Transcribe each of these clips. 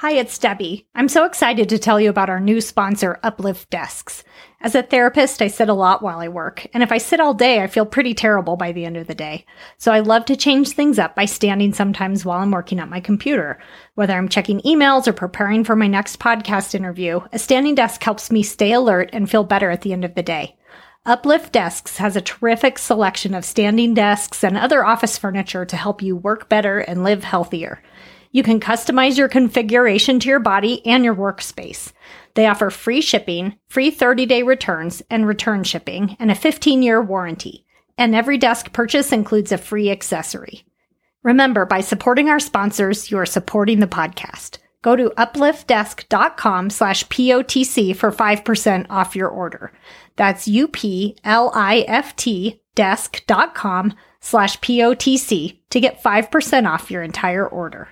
Hi, it's Debbie. I'm so excited to tell you about our new sponsor, Uplift Desks. As a therapist, I sit a lot while I work, and if I sit all day, I feel pretty terrible by the end of the day. So I love to change things up by standing sometimes while I'm working at my computer. Whether I'm checking emails or preparing for my next podcast interview, a standing desk helps me stay alert and feel better at the end of the day. Uplift Desks has a terrific selection of standing desks and other office furniture to help you work better and live healthier. You can customize your configuration to your body and your workspace. They offer free shipping, free 30 day returns and return shipping, and a 15 year warranty. And every desk purchase includes a free accessory. Remember, by supporting our sponsors, you are supporting the podcast. Go to upliftdesk.com slash POTC for 5% off your order. That's U-P-L-I-F-T desk.com slash POTC to get 5% off your entire order.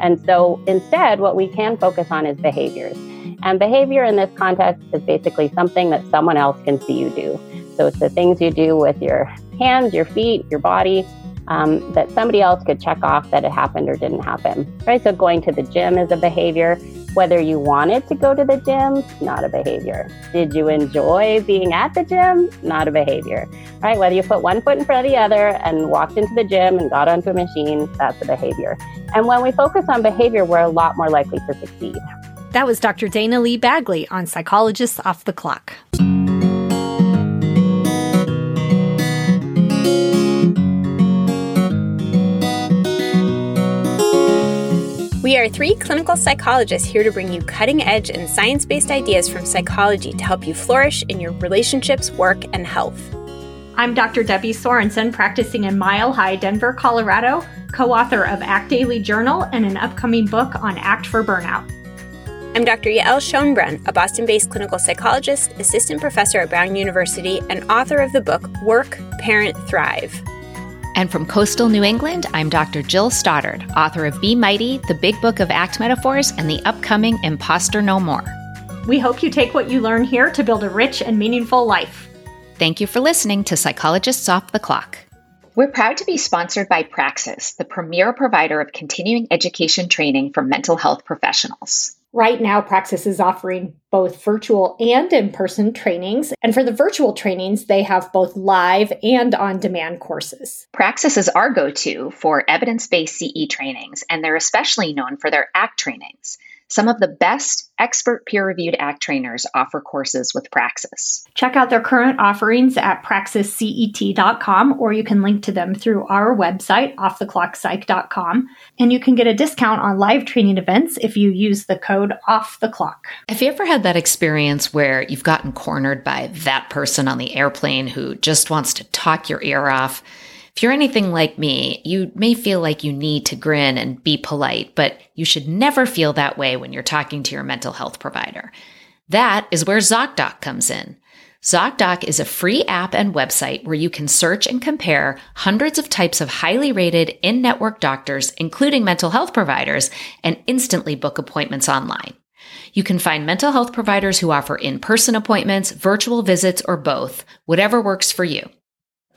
And so instead, what we can focus on is behaviors. And behavior in this context is basically something that someone else can see you do. So it's the things you do with your hands, your feet, your body, um, that somebody else could check off that it happened or didn't happen. Right? So going to the gym is a behavior. Whether you wanted to go to the gym, not a behavior. Did you enjoy being at the gym? Not a behavior. Right? Whether you put one foot in front of the other and walked into the gym and got onto a machine, that's a behavior. And when we focus on behavior, we're a lot more likely to succeed. That was Dr. Dayna Lee-Baggley on Psychologists Off the Clock. We are three clinical psychologists here to bring you cutting edge and science based ideas from psychology to help you flourish in your relationships, work, and health. I'm Dr. Debbie Sorensen, practicing in Mile High, Denver, Colorado, co author of ACT Daily Journal and an upcoming book on ACT for Burnout. I'm Dr. Yael Schonbrun, a Boston based clinical psychologist, assistant professor at Brown University, and author of the book Work, Parent, Thrive. And from coastal New England, I'm Dr. Jill Stoddard, author of Be Mighty, the Big Book of Act Metaphors, and the upcoming Imposter No More. We hope you take what you learn here to build a rich and meaningful life. Thank you for listening to Psychologists Off the Clock. We're proud to be sponsored by Praxis, the premier provider of continuing education training for mental health professionals. Right now, Praxis is offering both virtual and in person trainings. And for the virtual trainings, they have both live and on demand courses. Praxis is our go to for evidence based CE trainings, and they're especially known for their ACT trainings. Some of the best expert peer reviewed ACT trainers offer courses with Praxis. Check out their current offerings at praxiscet.com or you can link to them through our website, offtheclockpsych.com. And you can get a discount on live training events if you use the code off the clock. Have you ever had that experience where you've gotten cornered by that person on the airplane who just wants to talk your ear off? If you're anything like me, you may feel like you need to grin and be polite, but you should never feel that way when you're talking to your mental health provider. That is where ZocDoc comes in. ZocDoc is a free app and website where you can search and compare hundreds of types of highly rated in network doctors, including mental health providers, and instantly book appointments online. You can find mental health providers who offer in person appointments, virtual visits, or both, whatever works for you.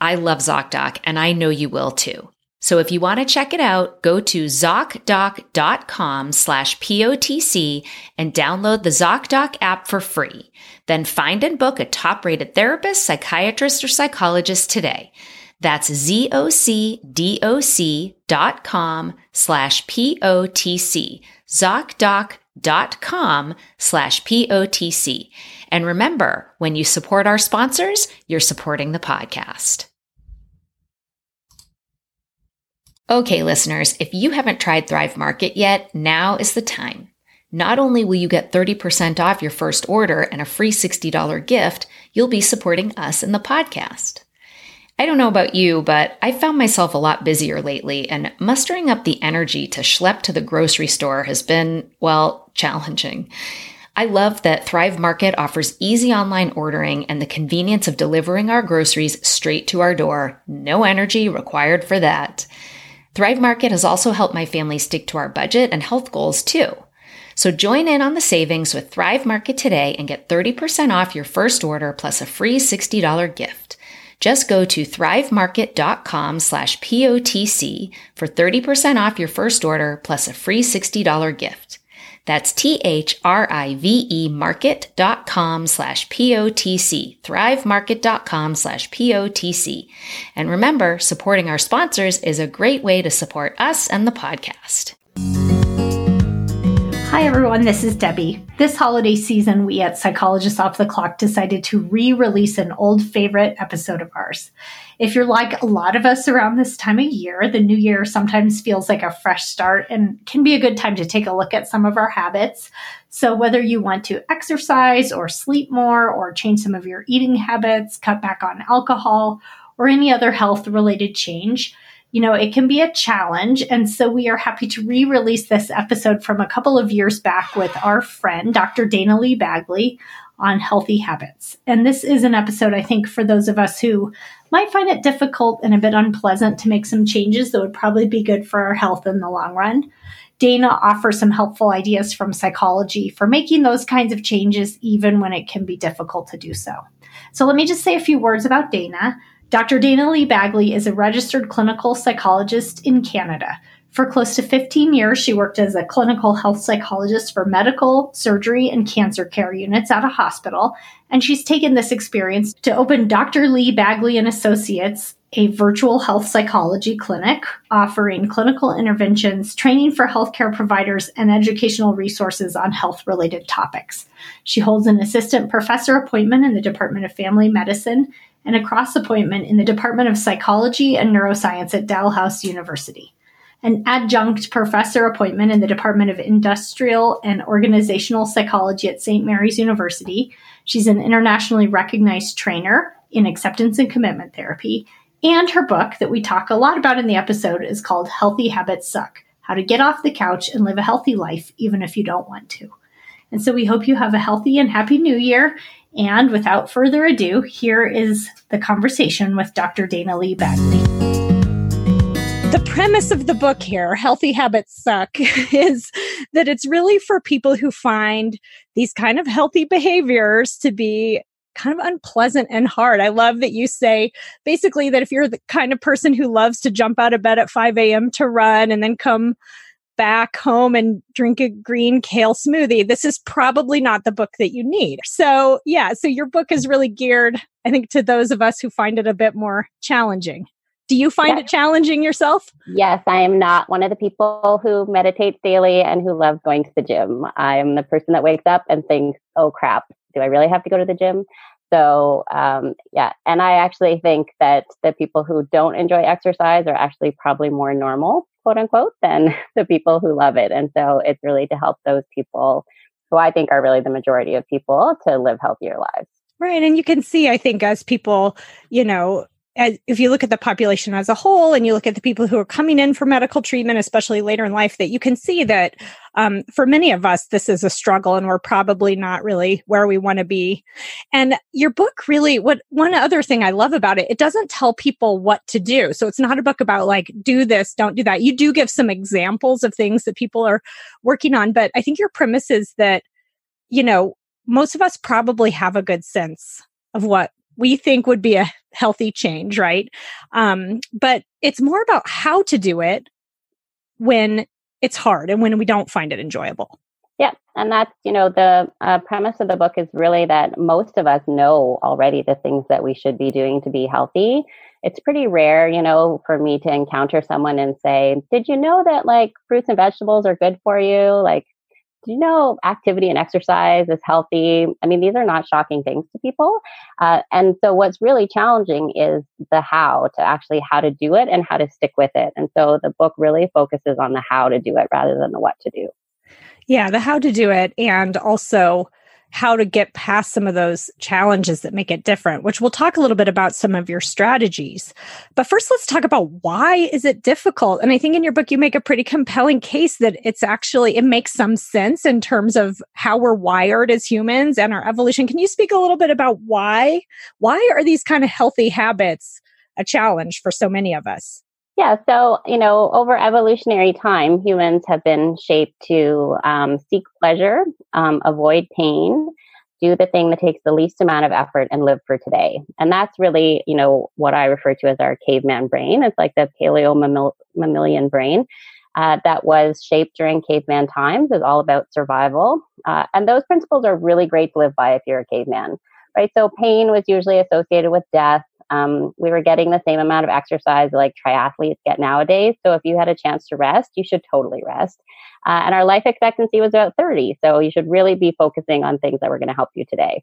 I love ZocDoc and I know you will too. So if you want to check it out, go to ZocDoc.com slash POTC and download the ZocDoc app for free. Then find and book a top rated therapist, psychiatrist, or psychologist today. That's ZocDoc.com slash POTC. ZocDoc.com slash POTC. And remember, when you support our sponsors, you're supporting the podcast. Okay, listeners, if you haven't tried Thrive Market yet, now is the time. Not only will you get 30% off your first order and a free $60 gift, you'll be supporting us in the podcast. I don't know about you, but I found myself a lot busier lately, and mustering up the energy to schlep to the grocery store has been, well, challenging. I love that Thrive Market offers easy online ordering and the convenience of delivering our groceries straight to our door. No energy required for that. Thrive Market has also helped my family stick to our budget and health goals too. So join in on the savings with Thrive Market today and get 30% off your first order plus a free $60 gift. Just go to thrivemarket.com slash POTC for 30% off your first order plus a free $60 gift. That's T-H-R-I-V-E market.com slash P-O-T-C, thrivemarket.com slash P-O-T-C. And remember, supporting our sponsors is a great way to support us and the podcast. Hi, everyone. This is Debbie. This holiday season, we at Psychologists Off the Clock decided to re release an old favorite episode of ours. If you're like a lot of us around this time of year, the new year sometimes feels like a fresh start and can be a good time to take a look at some of our habits. So, whether you want to exercise or sleep more or change some of your eating habits, cut back on alcohol, or any other health related change, you know, it can be a challenge. And so we are happy to re release this episode from a couple of years back with our friend, Dr. Dayna Lee-Baggley, on healthy habits. And this is an episode, I think, for those of us who might find it difficult and a bit unpleasant to make some changes that would probably be good for our health in the long run. Dayna offers some helpful ideas from psychology for making those kinds of changes, even when it can be difficult to do so. So let me just say a few words about Dayna. Dr. Dayna Lee-Baggley is a registered clinical psychologist in Canada. For close to 15 years, she worked as a clinical health psychologist for medical, surgery, and cancer care units at a hospital, and she's taken this experience to open Dr. Lee-Baggley and Associates, a virtual health psychology clinic offering clinical interventions, training for healthcare providers, and educational resources on health related topics. She holds an assistant professor appointment in the Department of Family Medicine and a cross appointment in the Department of Psychology and Neuroscience at Dalhousie University, an adjunct professor appointment in the Department of Industrial and Organizational Psychology at St. Mary's University. She's an internationally recognized trainer in acceptance and commitment therapy. And her book that we talk a lot about in the episode is called Healthy Habits Suck How to Get Off the Couch and Live a Healthy Life, even if you don't want to. And so we hope you have a healthy and happy new year. And without further ado, here is the conversation with Dr. Dayna Lee-Baggley. The premise of the book here, Healthy Habits Suck, is that it's really for people who find these kind of healthy behaviors to be kind of unpleasant and hard. I love that you say basically that if you're the kind of person who loves to jump out of bed at 5 a.m. to run and then come back home and drink a green kale smoothie, this is probably not the book that you need. So, yeah, so your book is really geared, I think, to those of us who find it a bit more challenging. Do you find yes. it challenging yourself? Yes, I am not one of the people who meditates daily and who loves going to the gym. I'm the person that wakes up and thinks, oh crap, do I really have to go to the gym? So, um, yeah, and I actually think that the people who don't enjoy exercise are actually probably more normal quote unquote, than the people who love it. And so it's really to help those people who I think are really the majority of people to live healthier lives. Right. And you can see, I think, as people, you know, as, if you look at the population as a whole and you look at the people who are coming in for medical treatment, especially later in life, that you can see that um, for many of us, this is a struggle and we're probably not really where we want to be. And your book really, what one other thing I love about it, it doesn't tell people what to do. So it's not a book about like, do this, don't do that. You do give some examples of things that people are working on. But I think your premise is that, you know, most of us probably have a good sense of what we think would be a healthy change, right? Um, but it's more about how to do it when it's hard and when we don't find it enjoyable. Yeah, and that's you know the uh, premise of the book is really that most of us know already the things that we should be doing to be healthy. It's pretty rare, you know, for me to encounter someone and say, "Did you know that like fruits and vegetables are good for you?" Like do you know activity and exercise is healthy? I mean, these are not shocking things to people. Uh, and so what's really challenging is the how to actually how to do it and how to stick with it. And so the book really focuses on the how to do it rather than the what to do. Yeah, the how to do it and also how to get past some of those challenges that make it different which we'll talk a little bit about some of your strategies. But first let's talk about why is it difficult? And i think in your book you make a pretty compelling case that it's actually it makes some sense in terms of how we're wired as humans and our evolution. Can you speak a little bit about why? Why are these kind of healthy habits a challenge for so many of us yeah, so, you know, over evolutionary time, humans have been shaped to um, seek pleasure, um, avoid pain. do the thing that takes the least amount of effort and live for today. And that's really, you know, what I refer to as our caveman brain. It's like the paleo mammalian brain. Uh, that was shaped during caveman times is all about survival. Uh, and those principles are really great to live by if you're a caveman, right? So pain was usually associated with death. Um, we were getting the same amount of exercise like triathletes get nowadays. So if you had a chance to rest, you should totally rest. Uh, and our life expectancy was about 30. So you should really be focusing on things that were going to help you today.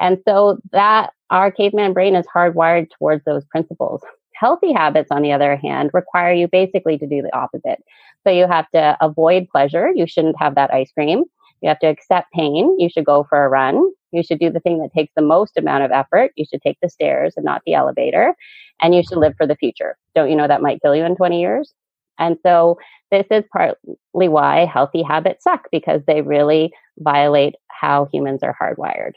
And so that our caveman brain is hardwired towards those principles. Healthy habits, on the other hand, require you basically to do the opposite. So you have to avoid pleasure. You shouldn't have that ice cream. You have to accept pain. You should go for a run. You should do the thing that takes the most amount of effort. You should take the stairs and not the elevator. And you should live for the future. Don't you know that might kill you in 20 years? And so this is partly why healthy habits suck because they really violate how humans are hardwired.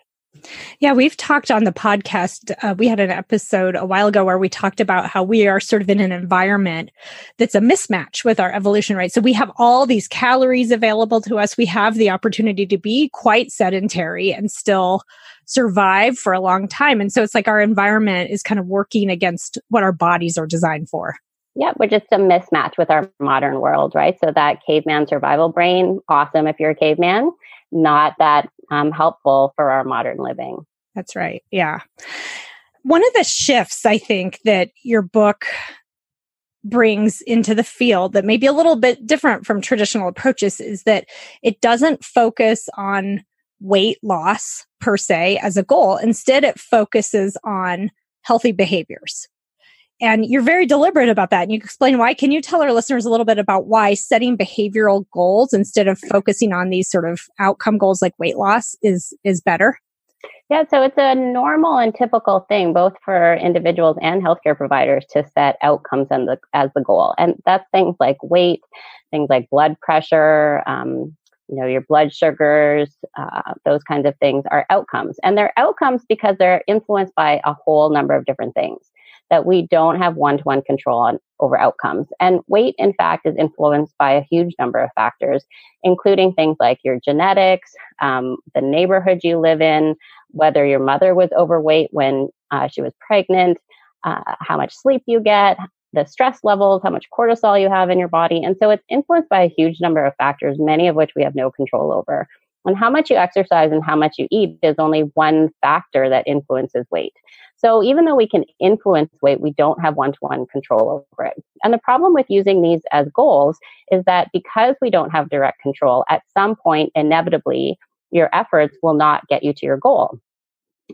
Yeah, we've talked on the podcast. Uh, we had an episode a while ago where we talked about how we are sort of in an environment that's a mismatch with our evolution, right? So we have all these calories available to us. We have the opportunity to be quite sedentary and still survive for a long time. And so it's like our environment is kind of working against what our bodies are designed for. Yeah, we're just a mismatch with our modern world, right? So that caveman survival brain, awesome if you're a caveman, not that um, helpful for our modern living. That's right. Yeah. One of the shifts I think that your book brings into the field that may be a little bit different from traditional approaches is that it doesn't focus on weight loss per se as a goal. Instead, it focuses on healthy behaviors. And you're very deliberate about that. And you explain why. Can you tell our listeners a little bit about why setting behavioral goals instead of focusing on these sort of outcome goals like weight loss is is better? Yeah, so it's a normal and typical thing, both for individuals and healthcare providers, to set outcomes and the, as the goal. And that's things like weight, things like blood pressure, um, you know, your blood sugars, uh, those kinds of things are outcomes. And they're outcomes because they're influenced by a whole number of different things that we don't have one to one control on over outcomes. And weight, in fact, is influenced by a huge number of factors, including things like your genetics, um, the neighborhood you live in, whether your mother was overweight when uh, she was pregnant, uh, how much sleep you get, the stress levels, how much cortisol you have in your body. And so it's influenced by a huge number of factors, many of which we have no control over. And how much you exercise and how much you eat is only one factor that influences weight. So even though we can influence weight, we don't have one to one control over it. And the problem with using these as goals is that because we don't have direct control, at some point, inevitably, your efforts will not get you to your goal.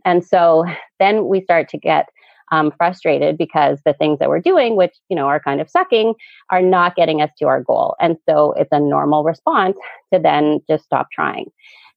And so then we start to get um, frustrated because the things that we're doing, which you know are kind of sucking, are not getting us to our goal. And so it's a normal response to then just stop trying.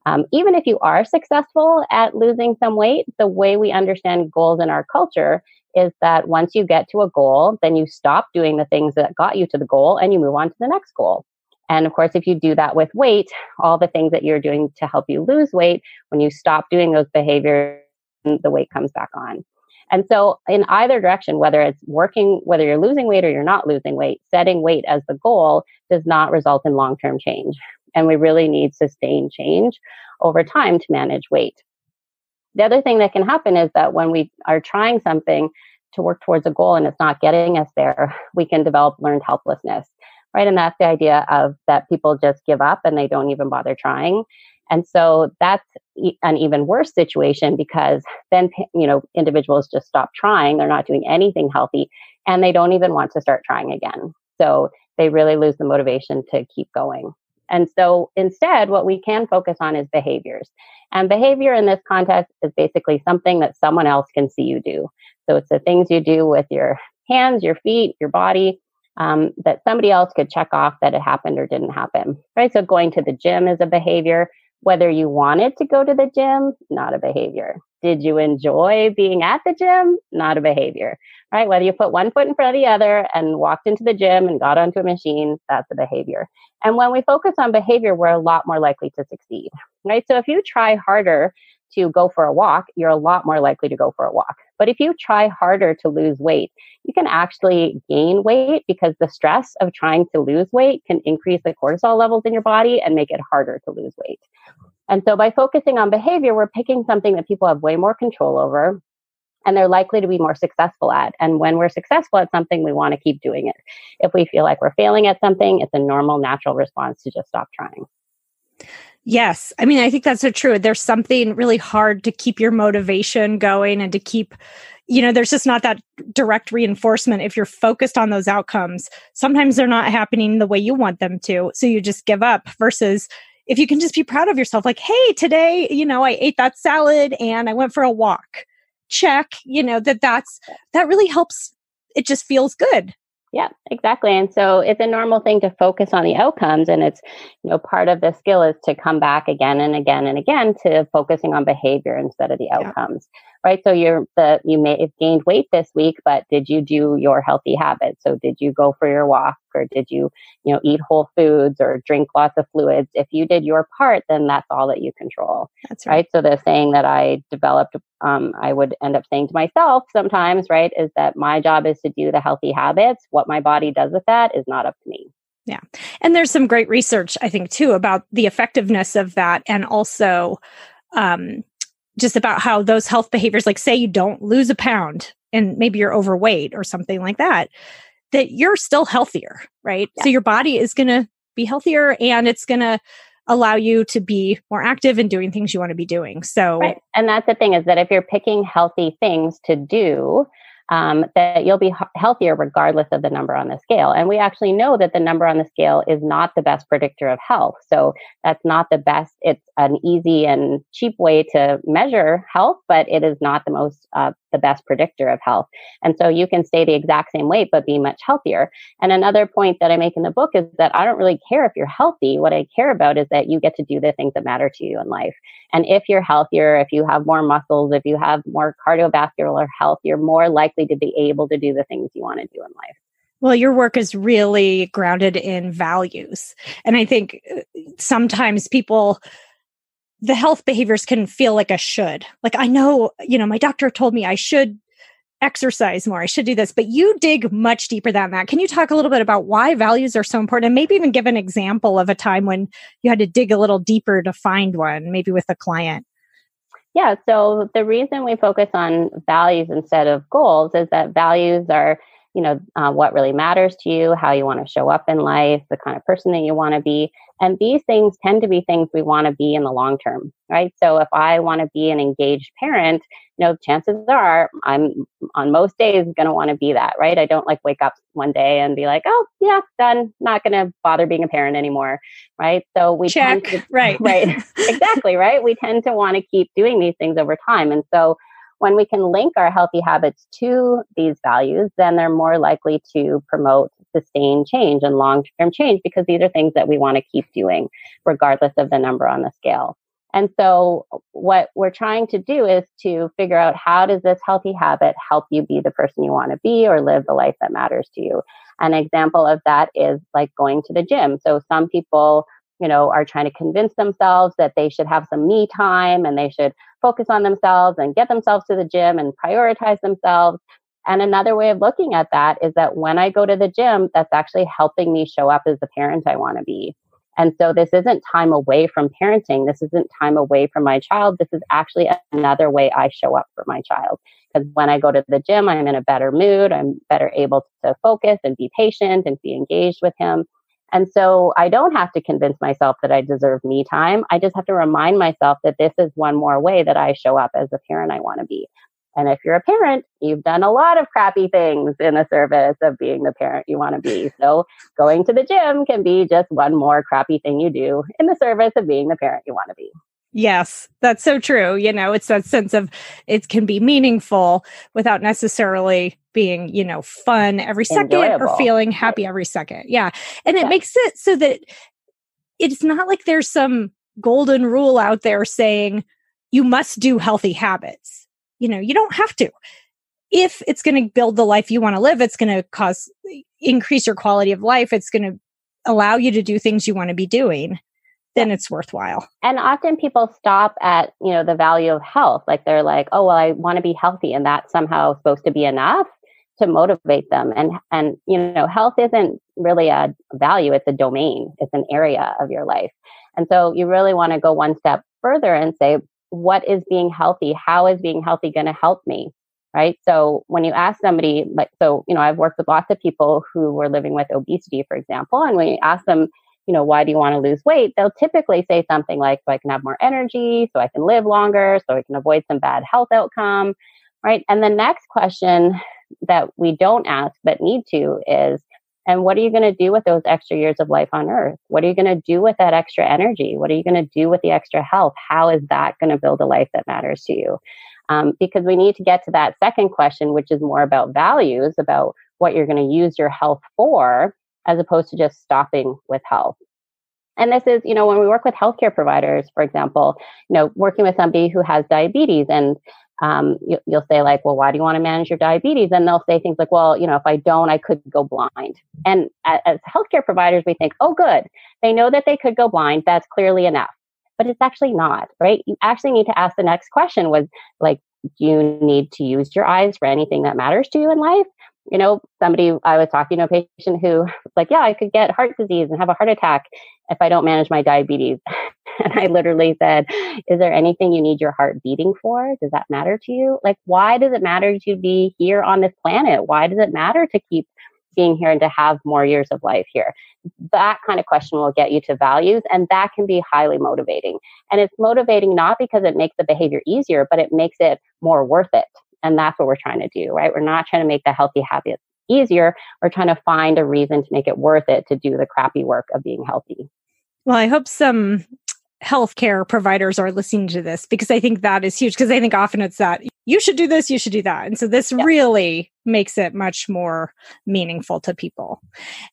Um, even if you are successful at losing some weight, the way we understand goals in our culture is that once you get to a goal, then you stop doing the things that got you to the goal and you move on to the next goal. And of course, if you do that with weight, all the things that you're doing to help you lose weight, when you stop doing those behaviors, the weight comes back on. And so, in either direction, whether it's working, whether you're losing weight or you're not losing weight, setting weight as the goal does not result in long term change. And we really need sustained change over time to manage weight. The other thing that can happen is that when we are trying something to work towards a goal and it's not getting us there, we can develop learned helplessness, right? And that's the idea of that people just give up and they don't even bother trying. And so that's an even worse situation because then, you know, individuals just stop trying. They're not doing anything healthy and they don't even want to start trying again. So they really lose the motivation to keep going. And so instead, what we can focus on is behaviors. And behavior in this context is basically something that someone else can see you do. So it's the things you do with your hands, your feet, your body, um, that somebody else could check off that it happened or didn't happen. Right. So going to the gym is a behavior. Whether you wanted to go to the gym, not a behavior. Did you enjoy being at the gym? Not a behavior, right? Whether you put one foot in front of the other and walked into the gym and got onto a machine, that's a behavior. And when we focus on behavior, we're a lot more likely to succeed, right? So if you try harder to go for a walk, you're a lot more likely to go for a walk. But if you try harder to lose weight, you can actually gain weight because the stress of trying to lose weight can increase the cortisol levels in your body and make it harder to lose weight. And so by focusing on behavior, we're picking something that people have way more control over and they're likely to be more successful at. And when we're successful at something, we want to keep doing it. If we feel like we're failing at something, it's a normal, natural response to just stop trying. Yes. I mean, I think that's so true. There's something really hard to keep your motivation going and to keep, you know, there's just not that direct reinforcement. If you're focused on those outcomes, sometimes they're not happening the way you want them to. So you just give up versus if you can just be proud of yourself, like, hey, today, you know, I ate that salad and I went for a walk. Check, you know, that that's, that really helps. It just feels good. Yeah, exactly. And so it's a normal thing to focus on the outcomes. And it's, you know, part of the skill is to come back again and again and again to focusing on behavior instead of the outcomes. Yeah right? So you're the you may have gained weight this week, but did you do your healthy habits? So did you go for your walk or did you, you know, eat whole foods or drink lots of fluids? If you did your part, then that's all that you control. That's right. right? So the saying that I developed, um, I would end up saying to myself sometimes, right, is that my job is to do the healthy habits. What my body does with that is not up to me. Yeah. And there's some great research, I think, too, about the effectiveness of that and also um, just about how those health behaviors, like say you don't lose a pound and maybe you're overweight or something like that, that you're still healthier, right? Yeah. So your body is going to be healthier and it's going to allow you to be more active in doing things you want to be doing. So, right. and that's the thing is that if you're picking healthy things to do, um, that you'll be healthier regardless of the number on the scale. And we actually know that the number on the scale is not the best predictor of health. So that's not the best. It's an easy and cheap way to measure health, but it is not the most, uh, the best predictor of health. And so you can stay the exact same weight, but be much healthier. And another point that I make in the book is that I don't really care if you're healthy. What I care about is that you get to do the things that matter to you in life. And if you're healthier, if you have more muscles, if you have more cardiovascular health, you're more likely to be able to do the things you want to do in life. Well, your work is really grounded in values. And I think uh, sometimes people, the health behaviors can feel like a should. Like, I know, you know, my doctor told me I should exercise more. I should do this, but you dig much deeper than that. Can you talk a little bit about why values are so important and maybe even give an example of a time when you had to dig a little deeper to find one, maybe with a client? Yeah, so the reason we focus on values instead of goals is that values are you know uh, what really matters to you how you want to show up in life the kind of person that you want to be and these things tend to be things we want to be in the long term right? So if i want to be an engaged parent you know chances are i'm on most days going to want to be that right? I don't like wake up one day and be like oh yeah done not going to bother being a parent anymore right? So we check to, right. right exactly right? We tend to want to keep doing these things over time. And so when we can link our healthy habits to these values, then they're more likely to promote sustained change and long term change because these are things that we want to keep doing regardless of the number on the scale. And so what we're trying to do is to figure out how does this healthy habit help you be the person you want to be or live the life that matters to you. An example of that is like going to the gym. So some people you know, are trying to convince themselves that they should have some me time and they should focus on themselves and get themselves to the gym and prioritize themselves. And another way of looking at that is that when I go to the gym, that's actually helping me show up as the parent I want to be. And so this isn't time away from parenting. This isn't time away from my child. This is actually another way I show up for my child. Because when I go to the gym, I'm in a better mood. I'm better able to focus and be patient and be engaged with him. And so I don't have to convince myself that I deserve me time. I just have to remind myself that this is one more way that I show up as the parent I want to be. And if you're a parent, you've done a lot of crappy things in the service of being the parent you want to be. So going to the gym can be just one more crappy thing you do in the service of being the parent you want to be. Yes, that's so true. You know, it's that sense of it can be meaningful without necessarily being, you know, fun every second Enjoyable. or feeling happy every second. Yeah. And it yeah. makes it so that it's not like there's some golden rule out there saying you must do healthy habits. You know, you don't have to. If it's going to build the life you want to live, it's going to cause increase your quality of life. It's going to allow you to do things you want to be doing then it's worthwhile. And often people stop at, you know, the value of health. Like they're like, oh, well, I want to be healthy and that's somehow supposed to be enough to motivate them. And, and, you know, health isn't really a value. It's a domain. It's an area of your life. And so you really want to go one step further and say, what is being healthy? How is being healthy going to help me? Right. So when you ask somebody, like, so, you know, I've worked with lots of people who were living with obesity, for example, and when you ask them, you know, why do you want to lose weight? They'll typically say something like, so I can have more energy, so I can live longer, so I can avoid some bad health outcome. Right. And the next question that we don't ask but need to is, and what are you going to do with those extra years of life on earth? What are you going to do with that extra energy? What are you going to do with the extra health? How is that going to build a life that matters to you? Um, because we need to get to that second question, which is more about values, about what you're going to use your health for, as opposed to just stopping with health. And this is, you know, when we work with healthcare providers, for example, you know, working with somebody who has diabetes and um, you, will say like, well, why do you want to manage your diabetes? And they'll say things like, well, you know, if I don't, I could go blind. And as, as healthcare providers, we think, oh, good. They know that they could go blind. That's clearly enough. But it's actually not, right? You actually need to ask the next question was like, do you need to use your eyes for anything that matters to you in life? you know, somebody I was talking to a patient who was like, yeah, I could get heart disease and have a heart attack if I don't manage my diabetes. and I literally said, is there anything you need your heart beating for? Does that matter to you? Like, why does it matter to be here on this planet? Why does it matter to keep being here and to have more years of life here? That kind of question will get you to values, and that can be highly motivating. And it's motivating not because it makes the behavior easier, but it makes it more worth it. And that's what we're trying to do, right? We're not trying to make the healthy habits easier. We're trying to find a reason to make it worth it to do the crappy work of being healthy. Well, I hope some healthcare providers are listening to this because I think that is huge. Because I think often it's that you should do this, you should do that. And so this yeah. really makes it much more meaningful to people.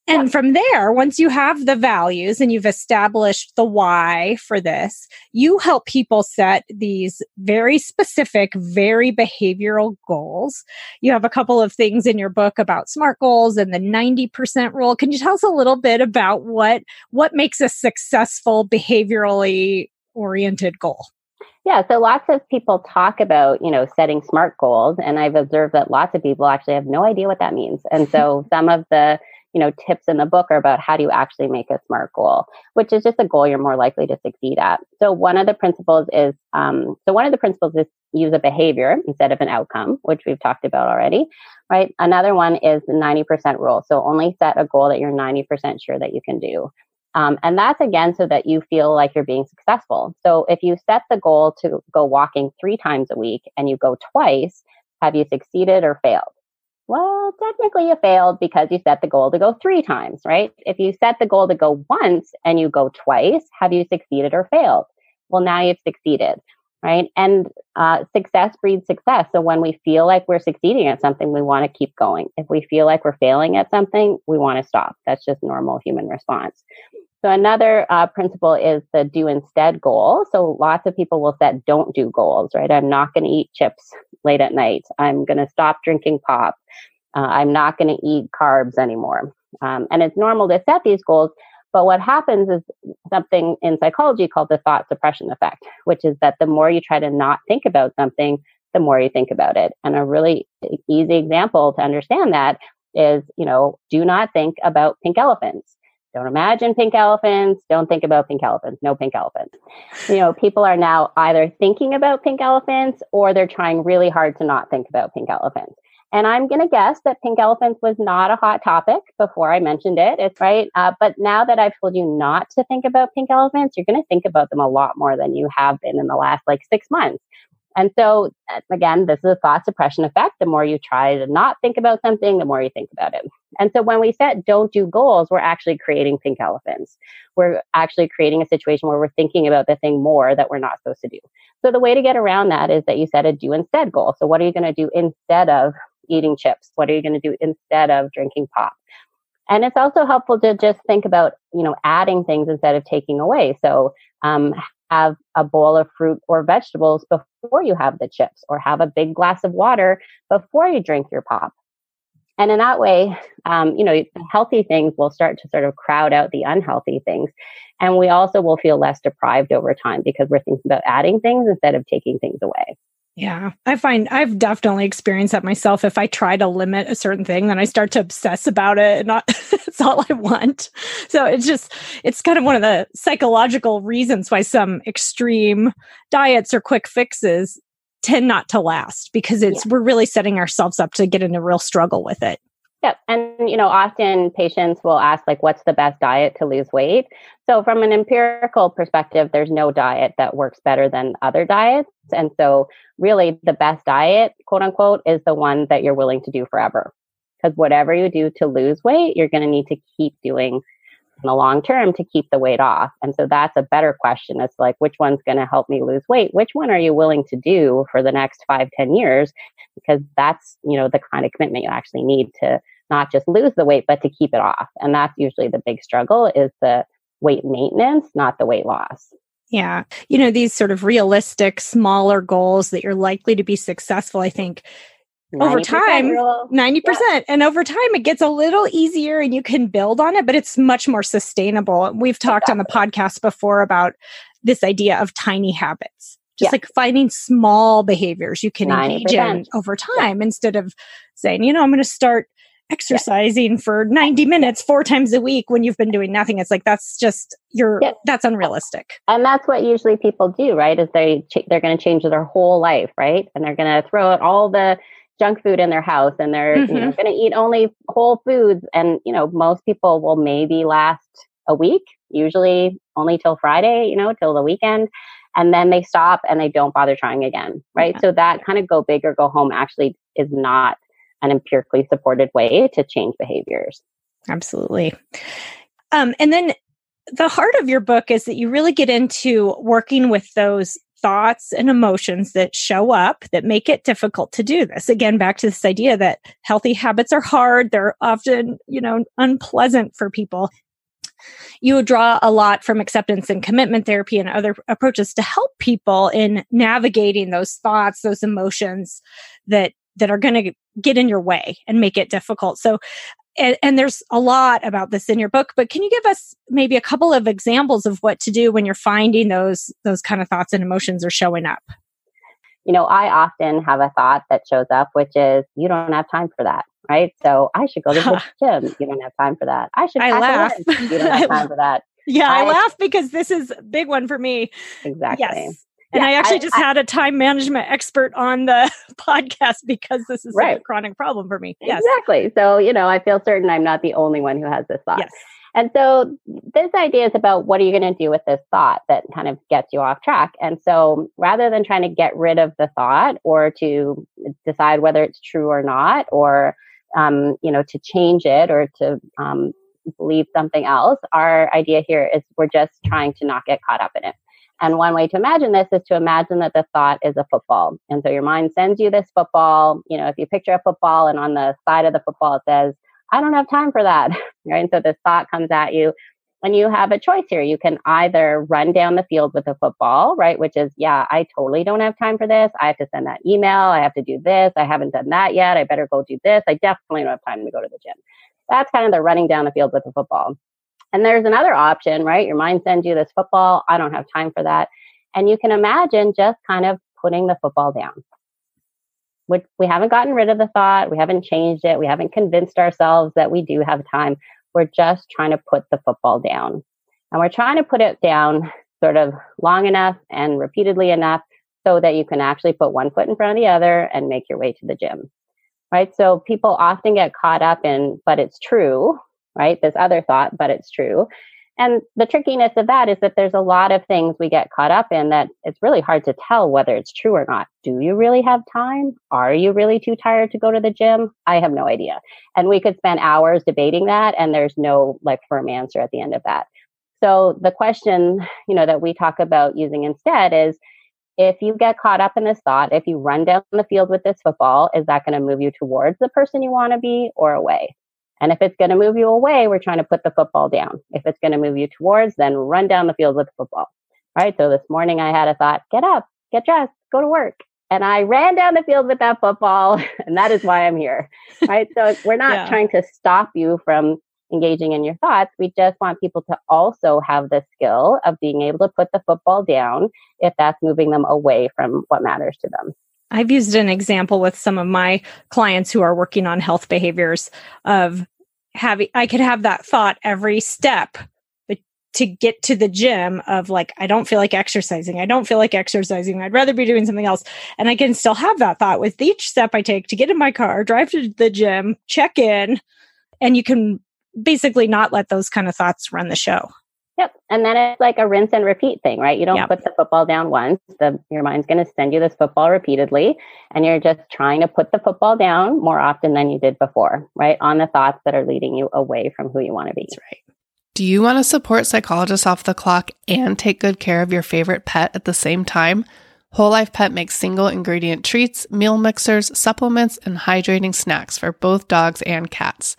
And yeah. from there, once you have the values and you've established the why for this, you help people set these very specific, very behavioral goals. You have a couple of things in your book about SMART goals and the 90% rule. Can you tell us a little bit about what what makes a successful behaviorally oriented goal? Yeah, so lots of people talk about, you know, setting SMART goals, and I've observed that lots of people actually have no idea what that means. And so some of the, you know, tips in the book are about how do you actually make a SMART goal, which is just a goal you're more likely to succeed at. So one of the principles is, um, so one of the principles is use a behavior instead of an outcome, which we've talked about already, right? Another one is the 90% rule. So only set a goal that you're 90% sure that you can do. Um, and that's again so that you feel like you're being successful. So if you set the goal to go walking three times a week and you go twice, have you succeeded or failed? Well, technically you failed because you set the goal to go three times, right? If you set the goal to go once and you go twice, have you succeeded or failed? Well, now you've succeeded right? And uh, success breeds success. So when we feel like we're succeeding at something, we want to keep going. If we feel like we're failing at something, we want to stop. That's just normal human response. So another uh, principle is the do instead goal. So lots of people will set don't do goals, right? I'm not going to eat chips late at night. I'm going to stop drinking pop. Uh, I'm not going to eat carbs anymore. Um, and it's normal to set these goals but what happens is something in psychology called the thought suppression effect, which is that the more you try to not think about something, the more you think about it. And a really easy example to understand that is, you know, do not think about pink elephants. Don't imagine pink elephants. Don't think about pink elephants. No pink elephants. You know, people are now either thinking about pink elephants or they're trying really hard to not think about pink elephants. And I'm going to guess that pink elephants was not a hot topic before I mentioned it. It's right. Uh, but now that I've told you not to think about pink elephants, you're going to think about them a lot more than you have been in the last like six months. And so, uh, again, this is a thought suppression effect. The more you try to not think about something, the more you think about it. And so, when we set don't do goals, we're actually creating pink elephants. We're actually creating a situation where we're thinking about the thing more that we're not supposed to do. So, the way to get around that is that you set a do instead goal. So, what are you going to do instead of eating chips? What are you going to do instead of drinking pop? And it's also helpful to just think about, you know, adding things instead of taking away. So um, have a bowl of fruit or vegetables before you have the chips, or have a big glass of water before you drink your pop. And in that way, um, you know, healthy things will start to sort of crowd out the unhealthy things. And we also will feel less deprived over time because we're thinking about adding things instead of taking things away. Yeah, I find I've definitely experienced that myself. If I try to limit a certain thing, then I start to obsess about it and not it's all I want. So it's just it's kind of one of the psychological reasons why some extreme diets or quick fixes tend not to last because it's yeah. we're really setting ourselves up to get in a real struggle with it. Yep. And, you know, often patients will ask, like, what's the best diet to lose weight? So, from an empirical perspective, there's no diet that works better than other diets. And so, really, the best diet, quote unquote, is the one that you're willing to do forever. Because whatever you do to lose weight, you're going to need to keep doing in the long term to keep the weight off. And so, that's a better question. It's like, which one's going to help me lose weight? Which one are you willing to do for the next five, ten years? Because that's, you know, the kind of commitment you actually need to not just lose the weight, but to keep it off. And that's usually the big struggle is the weight maintenance, not the weight loss. Yeah. You know, these sort of realistic, smaller goals that you're likely to be successful, I think over time, rule. 90%. Yeah. And over time, it gets a little easier and you can build on it, but it's much more sustainable. We've talked exactly. on the podcast before about this idea of tiny habits just yeah. like finding small behaviors you can 90%. engage in over time yeah. instead of saying, you know, I'm going to start exercising yeah. for 90 minutes four times a week when you've been doing nothing it's like that's just you're yeah. that's unrealistic and that's what usually people do right is they ch- they're going to change their whole life right and they're going to throw out all the junk food in their house and they're mm-hmm. you know mm-hmm. going to eat only whole foods and you know most people will maybe last a week usually only till friday you know till the weekend and then they stop and they don't bother trying again right yeah. so that kind of go big or go home actually is not an empirically supported way to change behaviors. Absolutely. Um, and then the heart of your book is that you really get into working with those thoughts and emotions that show up that make it difficult to do this. Again, back to this idea that healthy habits are hard. They're often, you know, unpleasant for people. You draw a lot from acceptance and commitment therapy and other approaches to help people in navigating those thoughts, those emotions that that are going to get in your way and make it difficult. So, and, and, there's a lot about this in your book, but can you give us maybe a couple of examples of what to do when you're finding those those kind of thoughts and emotions are showing up? You know, I often have a thought that shows up, which is, "You don't have time for that." Right? So I should go to the gym. You don't have time for that. I should. I laugh. You don't have time for that. Yeah, I, I, laugh because this is a big one for me. Exactly. Yes. And yeah, I actually I, just I, had a time management expert on the podcast because this is right. a chronic problem for me. Yes. Exactly. So, you know, I feel certain I'm not the only one who has this thought. Yes. And so this idea is about what are you going to do with this thought that kind of gets you off track. And so rather than trying to get rid of the thought or to decide whether it's true or not, or, um, you know, to change it or to um, believe something else, our idea here is we're just trying to not get caught up in it. And one way to imagine this is to imagine that the thought is a football. And so your mind sends you this football. You know, if you picture a football and on the side of the football it says, I don't have time for that. right. And so this thought comes at you. And you have a choice here. You can either run down the field with a football, right? Which is, yeah, I totally don't have time for this. I have to send that email. I have to do this. I haven't done that yet. I better go do this. I definitely don't have time to go to the gym. That's kind of the running down the field with a football. And there's another option, right? Your mind sends you this football. I don't have time for that. And you can imagine just kind of putting the football down. We, we haven't gotten rid of the thought. We haven't changed it. We haven't convinced ourselves that we do have time. We're just trying to put the football down. And we're trying to put it down sort of long enough and repeatedly enough so that you can actually put one foot in front of the other and make your way to the gym. Right. So people often get caught up in, but it's true, right? This other thought, but it's true. And the trickiness of that is that there's a lot of things we get caught up in that it's really hard to tell whether it's true or not. Do you really have time? Are you really too tired to go to the gym? I have no idea. And we could spend hours debating that and there's no like firm answer at the end of that. So the question, you know, that we talk about using instead is if you get caught up in this thought, if you run down the field with this football, is that going to move you towards the person you want to be or away? And if it's going to move you away, we're trying to put the football down. If it's going to move you towards, then run down the field with the football. Right. So this morning I had a thought, get up, get dressed, go to work. And I ran down the field with that football. And that is why I'm here. Right. So we're not yeah. trying to stop you from engaging in your thoughts. We just want people to also have the skill of being able to put the football down if that's moving them away from what matters to them. I've used an example with some of my clients who are working on health behaviors of having, I could have that thought every step to get to the gym of like, I don't feel like exercising. I don't feel like exercising. I'd rather be doing something else. And I can still have that thought with each step I take to get in my car, drive to the gym, check in, and you can basically not let those kind of thoughts run the show. Yep. And then it's like a rinse and repeat thing, right? You don't yep. put the football down once. The, your mind's going to send you this football repeatedly. And you're just trying to put the football down more often than you did before, right? On the thoughts that are leading you away from who you want to be. That's right. Do you want to support Psychologists Off the Clock and take good care of your favorite pet at the same time? Whole Life Pet makes single ingredient treats, meal mixers, supplements, and hydrating snacks for both dogs and cats.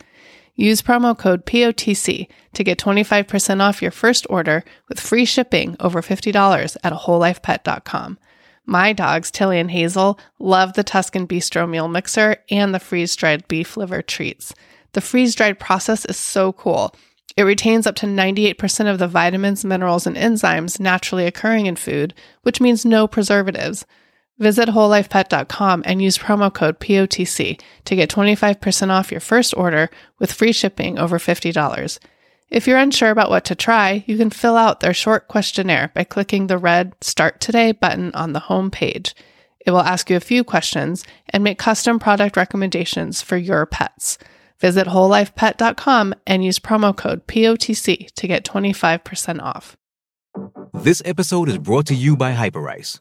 Use promo code POTC to get 25% off your first order with free shipping over $50 at wholelifepet.com. My dogs, Tilly and Hazel, love the Tuscan Bistro meal mixer and the freeze dried beef liver treats. The freeze dried process is so cool. It retains up to 98% of the vitamins, minerals, and enzymes naturally occurring in food, which means no preservatives. Visit wholelifepet.com and use promo code POTC to get 25% off your first order with free shipping over $50. If you're unsure about what to try, you can fill out their short questionnaire by clicking the red Start Today button on the home page. It will ask you a few questions and make custom product recommendations for your pets. Visit wholelifepet.com and use promo code POTC to get 25% off. This episode is brought to you by Hyperice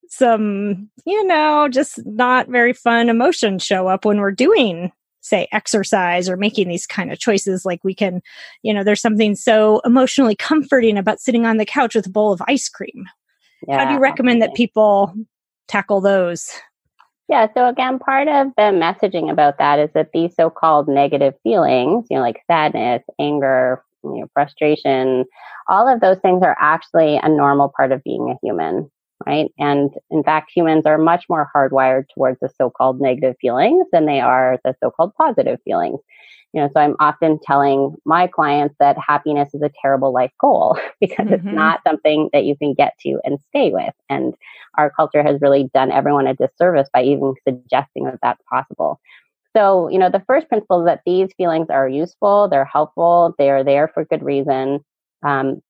some, you know, just not very fun emotions show up when we're doing say exercise or making these kind of choices. Like we can you know there's something so emotionally comforting about sitting on the couch with a bowl of ice cream. Yeah, how do you recommend that people tackle those? Yeah so again part of the messaging about that is that these so-called negative feelings you know like sadness anger you know frustration all of those things are actually a normal part of being a human right? And in fact, humans are much more hardwired towards the so-called negative feelings than they are the so-called positive feelings. You know, so I'm often telling my clients that happiness is a terrible life goal because mm-hmm. it's not something that you can get to and stay with. And our culture has really done everyone a disservice by even suggesting that that's possible. So, you know, the first principle is that these feelings are useful, they're helpful, they are there for good reason, um,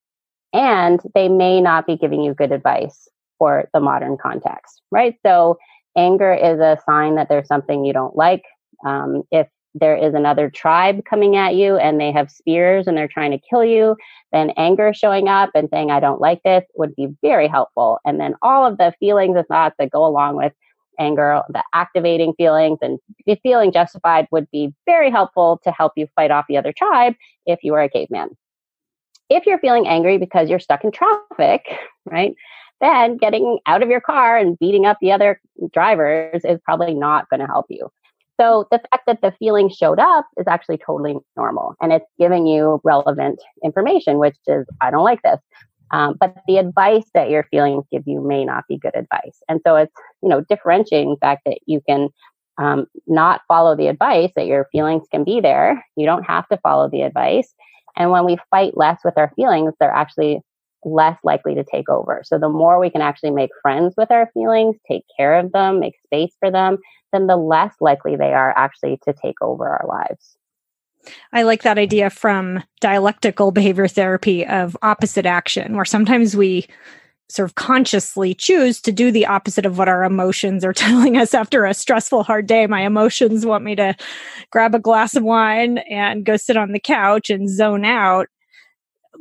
and they may not be giving you good advice for the modern context, right? So anger is a sign that there's something you don't like. Um, if there is another tribe coming at you and they have spears and they're trying to kill you, then anger showing up and saying, I don't like this would be very helpful. And then all of the feelings and thoughts that go along with anger, the activating feelings and feeling justified would be very helpful to help you fight off the other tribe if you are a caveman. If you're feeling angry because you're stuck in traffic, right? Then getting out of your car and beating up the other drivers is probably not going to help you. So the fact that the feeling showed up is actually totally normal and it's giving you relevant information, which is, I don't like this. Um, but the advice that your feelings give you may not be good advice. And so it's, you know, differentiating the fact that you can um, not follow the advice, that your feelings can be there. You don't have to follow the advice. And when we fight less with our feelings, they're actually less likely to take over. So the more we can actually make friends with our feelings, take care of them, make space for them, then the less likely they are actually to take over our lives. I like that idea from dialectical behavior therapy of opposite action, where sometimes we sort of consciously choose to do the opposite of what our emotions are telling us after a stressful, hard day. My emotions want me to grab a glass of wine and go sit on the couch and zone out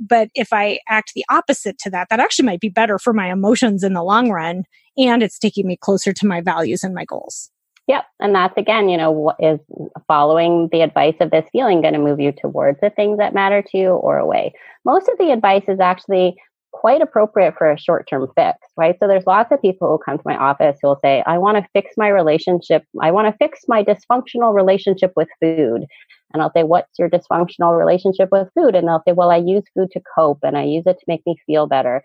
but if I act the opposite to that, that actually might be better for my emotions in the long run. And it's taking me closer to my values and my goals. Yep. And that's again, you know, is following the advice of this feeling going to move you towards the things that matter to you or away? Most of the advice is actually quite appropriate for a short term fix, right? So there's lots of people who come to my office who will say, I want to fix my relationship. I want to fix my dysfunctional relationship with food. And I'll say, What's your dysfunctional relationship with food? And they'll say, Well, I use food to cope and I use it to make me feel better.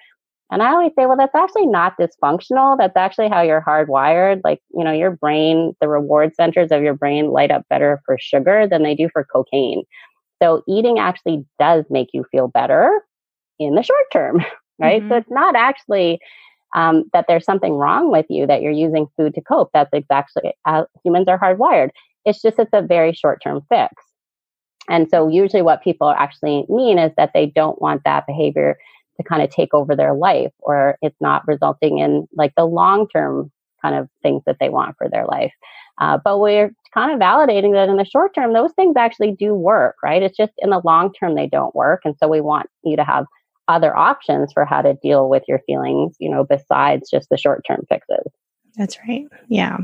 And I always say, well, that's actually not dysfunctional. That's actually how you're hardwired. Like, you know, your brain, the reward centers of your brain light up better for sugar than they do for cocaine. So eating actually does make you feel better in the short term, right? Mm-hmm. So it's not actually um, that there's something wrong with you that you're using food to cope. That's exactly how humans are hardwired. It's just it's a very short term fix. And so usually what people actually mean is that they don't want that behavior to kind of take over their life or it's not resulting in like the long term kind of things that they want for their life. Uh, but we're kind of validating that in the short term, those things actually do work, right? It's just in the long term, they don't work. And so we want you to have other options for how to deal with your feelings, you know, besides just the short term fixes. That's right. Yeah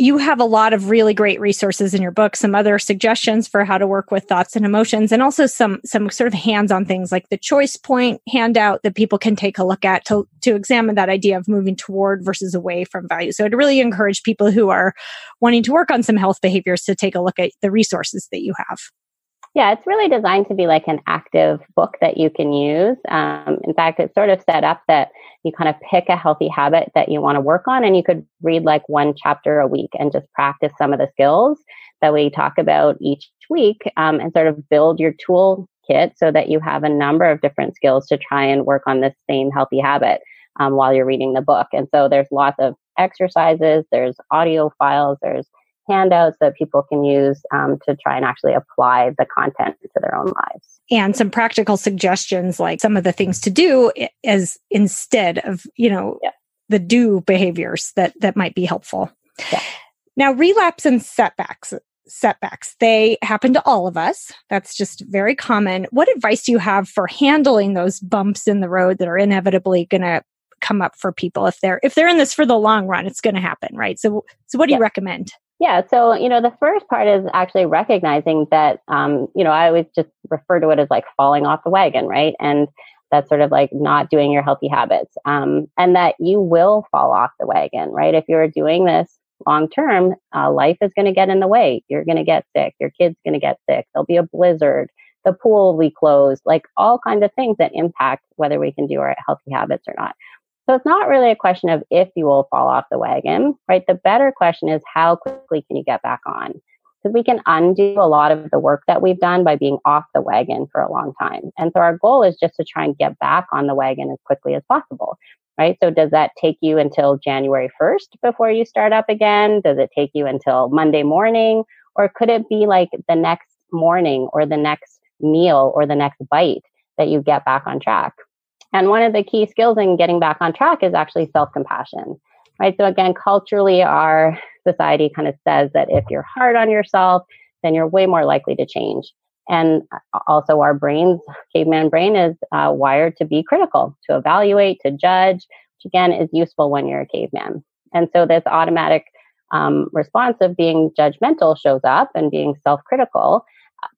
you have a lot of really great resources in your book some other suggestions for how to work with thoughts and emotions and also some some sort of hands-on things like the choice point handout that people can take a look at to to examine that idea of moving toward versus away from value. So i'd really encourage people who are wanting to work on some health behaviors to take a look at the resources that you have yeah, it's really designed to be like an active book that you can use. Um, in fact, it's sort of set up that you kind of pick a healthy habit that you want to work on, and you could read like one chapter a week and just practice some of the skills that we talk about each week um, and sort of build your tool kit so that you have a number of different skills to try and work on this same healthy habit um, while you're reading the book. And so there's lots of exercises, there's audio files, there's handouts that people can use um, to try and actually apply the content to their own lives. And some practical suggestions, like some of the things to do as instead of, you know, yeah. the do behaviors that that might be helpful. Yeah. Now, relapse and setbacks setbacks. They happen to all of us. That's just very common. What advice do you have for handling those bumps in the road that are inevitably going to come up for people if they're if they're in this for the long run? It's going to happen, right? So, so what do yeah. you recommend? Yeah, so you know, the first part is actually recognizing that um, you know I always just refer to it as like falling off the wagon, right? And that's sort of like not doing your healthy habits, um, and that you will fall off the wagon, right? If you're doing this long term, uh, life is going to get in the way. You're going to get sick. Your kid's going to get sick. There'll be a blizzard. The pool will be closed. Like all kinds of things that impact whether we can do our healthy habits or not. So it's not really a question of if you will fall off the wagon, right? The better question is how quickly can you get back on? Because we can undo a lot of the work that we've done by being off the wagon for a long time. And so our goal is just to try and get back on the wagon as quickly as possible, right? So does that take you until January 1st before you start up again? Does it take you until Monday morning? Or could it be like the next morning or the next meal or the next bite that you get back on track? And one of the key skills in getting back on track is actually self compassion, right? So, again, culturally, our society kind of says that if you're hard on yourself, then you're way more likely to change. And also, our brains, caveman brain, is uh, wired to be critical, to evaluate, to judge, which again is useful when you're a caveman. And so, this automatic um, response of being judgmental shows up and being self critical.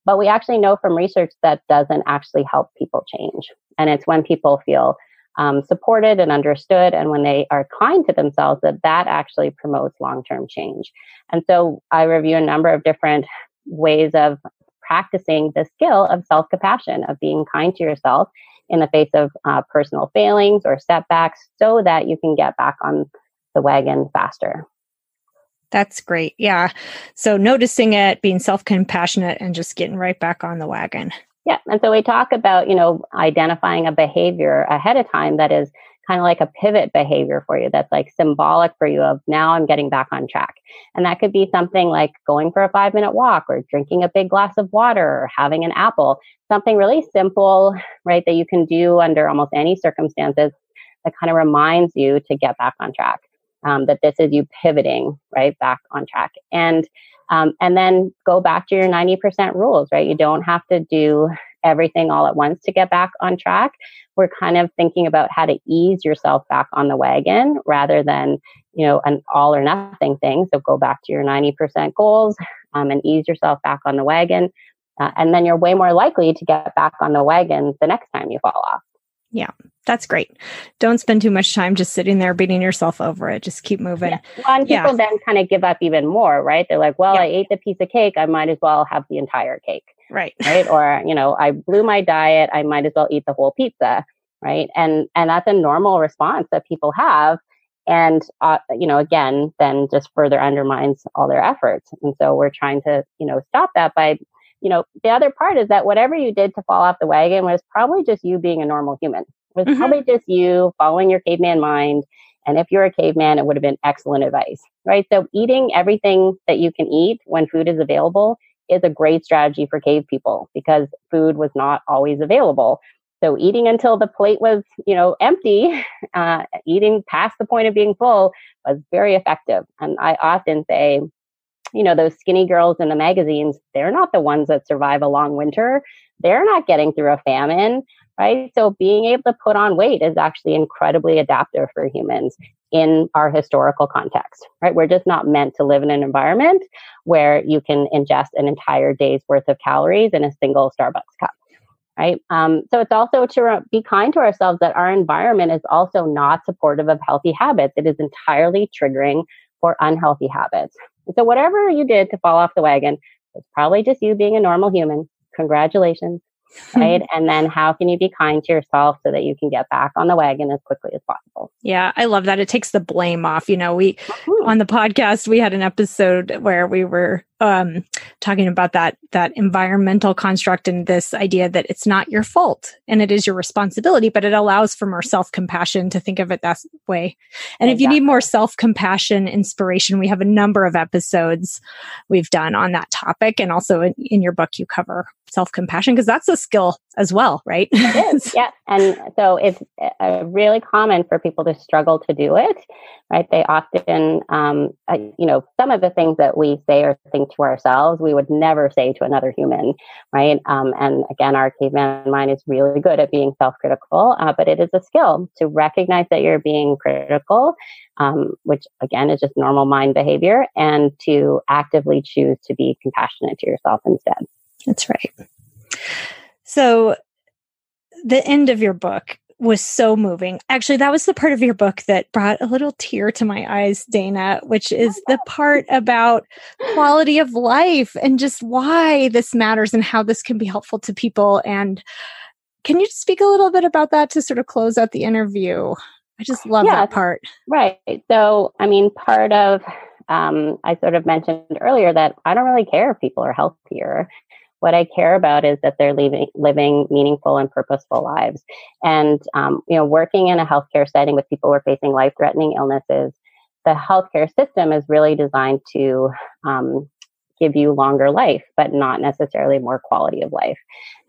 But we actually know from research that doesn't actually help people change. And it's when people feel um, supported and understood and when they are kind to themselves that that actually promotes long-term change and so i review a number of different ways of practicing the skill of self-compassion of being kind to yourself in the face of uh, personal failings or setbacks so that you can get back on the wagon faster that's great yeah so noticing it being self-compassionate and just getting right back on the wagon yeah. And so we talk about, you know, identifying a behavior ahead of time that is kind of like a pivot behavior for you that's like symbolic for you of now I'm getting back on track. And that could be something like going for a five minute walk or drinking a big glass of water or having an apple, something really simple, right, that you can do under almost any circumstances that kind of reminds you to get back on track. Um, that this is you pivoting right back on track. And um, and then go back to your 90% rules, right? You don't have to do everything all at once to get back on track. We're kind of thinking about how to ease yourself back on the wagon rather than, you know, an all or nothing thing. So go back to your 90% goals um, and ease yourself back on the wagon. Uh, and then you're way more likely to get back on the wagon the next time you fall off. Yeah, that's great. Don't spend too much time just sitting there beating yourself over it. Just keep moving. Yeah. Well, and people yeah. then kind of give up even more, right? They're like, well, yeah. I ate the piece of cake. I might as well have the entire cake. Right. Right. or, you know, I blew my diet. I might as well eat the whole pizza. Right. And, and that's a normal response that people have. And, uh, you know, again, then just further undermines all their efforts. And so we're trying to, you know, stop that by you know, the other part is that whatever you did to fall off the wagon was probably just you being a normal human. It was mm-hmm. probably just you following your caveman mind. And if you're a caveman, it would have been excellent advice, right? So eating everything that you can eat when food is available is a great strategy for cave people because food was not always available. So eating until the plate was, you know, empty, uh, eating past the point of being full was very effective. And I often say, you know, those skinny girls in the magazines, they're not the ones that survive a long winter. They're not getting through a famine, right? So being able to put on weight is actually incredibly adaptive for humans in our historical context, right? We're just not meant to live in an environment where you can ingest an entire day's worth of calories in a single Starbucks cup. Right. Um, so it's also to be kind to ourselves that our environment is also not supportive of healthy habits. It is entirely triggering for unhealthy habits. So whatever you did to fall off the wagon, it's probably just you being a normal human. Congratulations. right? and then how can you be kind to yourself so that you can get back on the wagon as quickly as possible? Yeah, I love that. It takes the blame off. You know, we on the podcast we had an episode where we were um, talking about that that environmental construct and this idea that it's not your fault and it is your responsibility, but it allows for more self compassion to think of it that way. And exactly. if you need more self compassion, inspiration, we have a number of episodes we've done on that topic, and also in, in your book you cover self compassion because that's a skill as well, right? it is, yeah. And so it's uh, really common for people to struggle to do it, right? They often, um, uh, you know, some of the things that we say or think to ourselves, we would never say to another human, right? Um, and again, our caveman mind is really good at being self critical, uh, but it is a skill to recognize that you're being critical, um, which again is just normal mind behavior, and to actively choose to be compassionate to yourself instead. That's right. So, the end of your book was so moving. Actually, that was the part of your book that brought a little tear to my eyes, Dayna, which is the part about quality of life and just why this matters and how this can be helpful to people. And can you speak a little bit about that to sort of close out the interview? I just love yeah, that part. Right. So, I mean, part of, um, I sort of mentioned earlier that I don't really care if people are healthier. What I care about is that they're living, living meaningful and purposeful lives. And, um, you know, working in a healthcare setting with people who are facing life threatening illnesses, the healthcare system is really designed to um, give you longer life, but not necessarily more quality of life.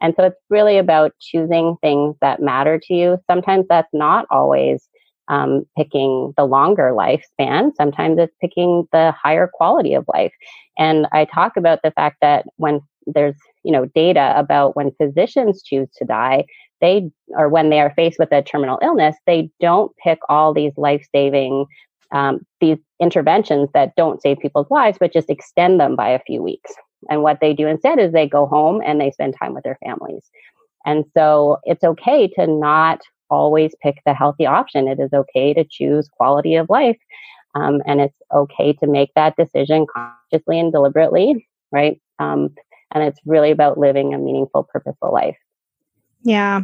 And so it's really about choosing things that matter to you. Sometimes that's not always um, picking the longer lifespan. Sometimes it's picking the higher quality of life. And I talk about the fact that when there's you know data about when physicians choose to die they or when they are faced with a terminal illness they don't pick all these life-saving um, these interventions that don't save people's lives but just extend them by a few weeks. And what they do instead is they go home and they spend time with their families. And so it's okay to not always pick the healthy option. It is okay to choose quality of life um, and it's okay to make that decision consciously and deliberately right? Um, and it's really about living a meaningful, purposeful life. Yeah,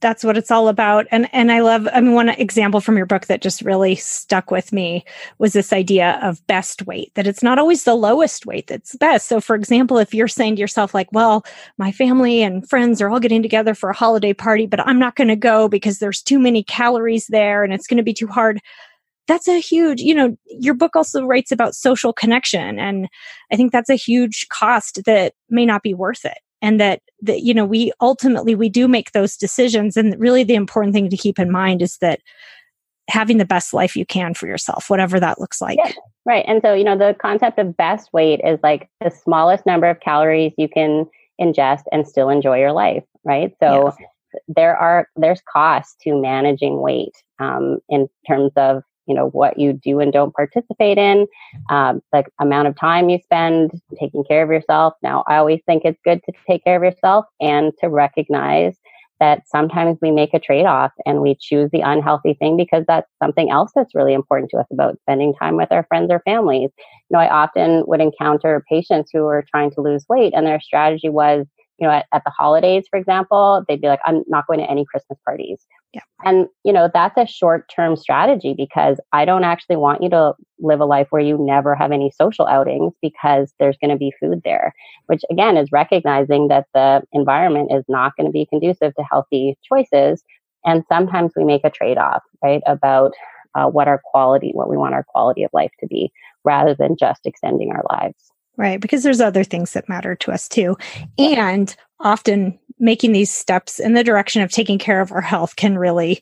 that's what it's all about. And and I love I mean one example from your book that just really stuck with me was this idea of best weight that it's not always the lowest weight that's best. So for example, if you're saying to yourself like, well, my family and friends are all getting together for a holiday party, but I'm not going to go because there's too many calories there and it's going to be too hard that's a huge you know your book also writes about social connection and i think that's a huge cost that may not be worth it and that that you know we ultimately we do make those decisions and really the important thing to keep in mind is that having the best life you can for yourself whatever that looks like yeah, right and so you know the concept of best weight is like the smallest number of calories you can ingest and still enjoy your life right so yes. there are there's costs to managing weight um, in terms of you know what you do and don't participate in um, the amount of time you spend taking care of yourself now i always think it's good to take care of yourself and to recognize that sometimes we make a trade off and we choose the unhealthy thing because that's something else that's really important to us about spending time with our friends or families. You know, I often would encounter patients who are trying to lose weight and their strategy was, you know, at, at the holidays, for example, they'd be like, I'm not going to any Christmas parties. Yeah. And, you know, that's a short term strategy because I don't actually want you to live a life where you never have any social outings because there's going to be food there, which again is recognizing that the environment is not going to be conducive to healthy choices. And sometimes we make a trade off, right, about uh, what our quality, what we want our quality of life to be, rather than just extending our lives. Right. Because there's other things that matter to us too. And often making these steps in the direction of taking care of our health can really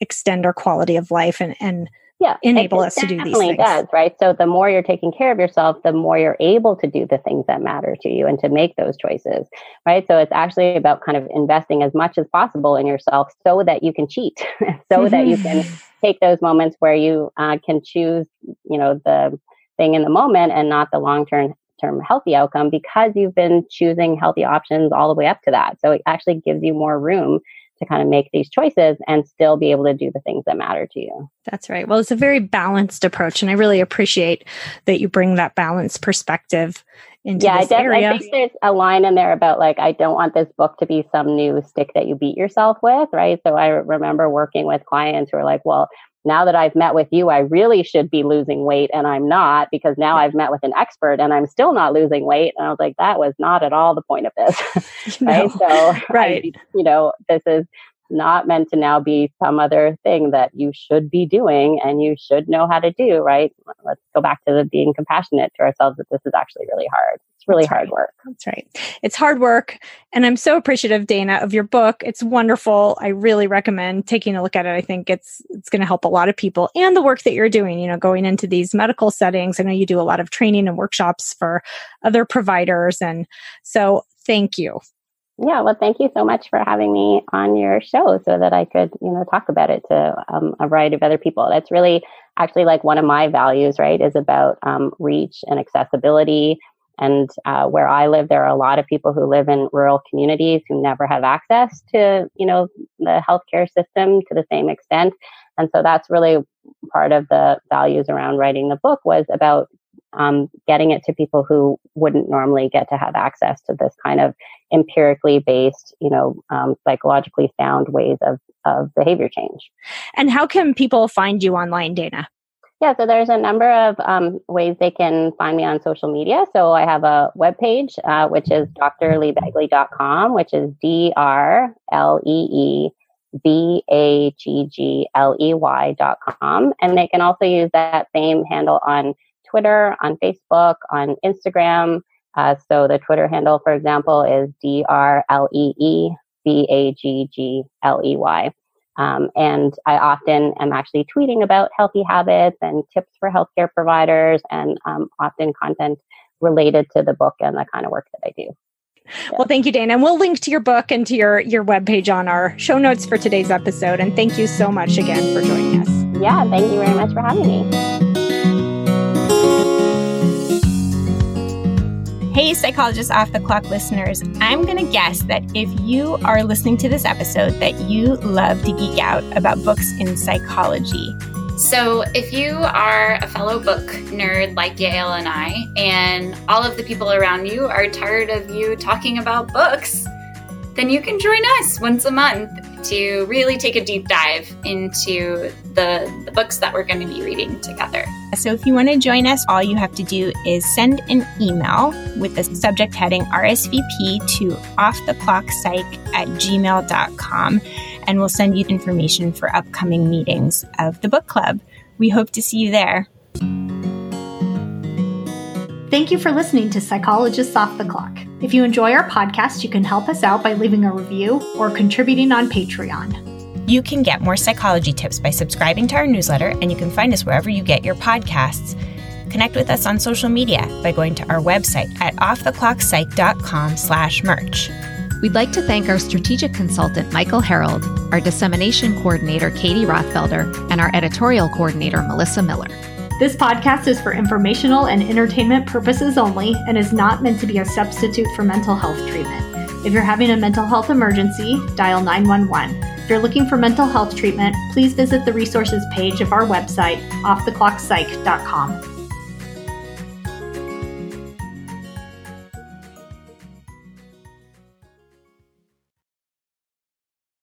extend our quality of life and, and yeah, enable us to do these things. does, right? So the more you're taking care of yourself, the more you're able to do the things that matter to you and to make those choices, right? So it's actually about kind of investing as much as possible in yourself so that you can cheat, so that you can take those moments where you uh, can choose, you know, the thing in the moment and not the long term term healthy outcome because you've been choosing healthy options all the way up to that. So it actually gives you more room to kind of make these choices and still be able to do the things that matter to you. That's right. Well, it's a very balanced approach, and I really appreciate that you bring that balanced perspective into yeah, this I, area. I think there's a line in there about like I don't want this book to be some new stick that you beat yourself with, right? So I remember working with clients who are like, well, now that I've met with you, I really should be losing weight and I'm not because now I've met with an expert and I'm still not losing weight. And I was like, that was not at all the point of this. right. So, right. I, you know, this is not meant to now be some other thing that you should be doing and you should know how to do, right? Let's go back to the being compassionate to ourselves that this is actually really hard. It's really That's hard right. work. That's right. It's hard work. And I'm so appreciative, Dayna, of your book. It's wonderful. I really recommend taking a look at it. I think it's it's going to help a lot of people and the work that you're doing, you know, going into these medical settings. I know you do a lot of training and workshops for other providers. And so thank you. Yeah, well, thank you so much for having me on your show so that I could, you know, talk about it to um, a variety of other people. That's really actually like one of my values, right? Is about um, reach and accessibility. And uh, where I live, there are a lot of people who live in rural communities who never have access to, you know, the healthcare system to the same extent. And so that's really part of the values around writing the book was about um, getting it to people who wouldn't normally get to have access to this kind of empirically based, you know, um, psychologically sound ways of, of behavior change. And how can people find you online, Dayna? Yeah, so there's a number of um, ways they can find me on social media. So I have a webpage, uh, which is drleebaggley.com, which is D R L E E B A G G L E Y.com. And they can also use that same handle on Twitter, on Facebook, on Instagram. Uh, so the Twitter handle, for example, is D R L E E B A G G L E Y. Um, and I often am actually tweeting about healthy habits and tips for healthcare providers and um, often content related to the book and the kind of work that I do. Well, thank you, Dayna. And we'll link to your book and to your, your webpage on our show notes for today's episode. And thank you so much again for joining us. Yeah, thank you very much for having me. Hey, Psychologist Off the Clock listeners, I'm going to guess that if you are listening to this episode, that you love to geek out about books in psychology. So, if you are a fellow book nerd like Yael and I, and all of the people around you are tired of you talking about books, then you can join us once a month to really take a deep dive into the, the books that we're going to be reading together. So, if you want to join us, all you have to do is send an email with the subject heading RSVP to offtheclockpsych at gmail.com, and we'll send you information for upcoming meetings of the book club. We hope to see you there. Thank you for listening to Psychologists Off the Clock. If you enjoy our podcast, you can help us out by leaving a review or contributing on Patreon. You can get more psychology tips by subscribing to our newsletter, and you can find us wherever you get your podcasts. Connect with us on social media by going to our website at offtheclockpsych.com slash merch. We'd like to thank our strategic consultant, Michael Harold, our dissemination coordinator, Katie Rothfelder, and our editorial coordinator, Melissa Miller. This podcast is for informational and entertainment purposes only and is not meant to be a substitute for mental health treatment. If you're having a mental health emergency, dial 911. If you're looking for mental health treatment, please visit the resources page of our website, offtheclockpsych.com.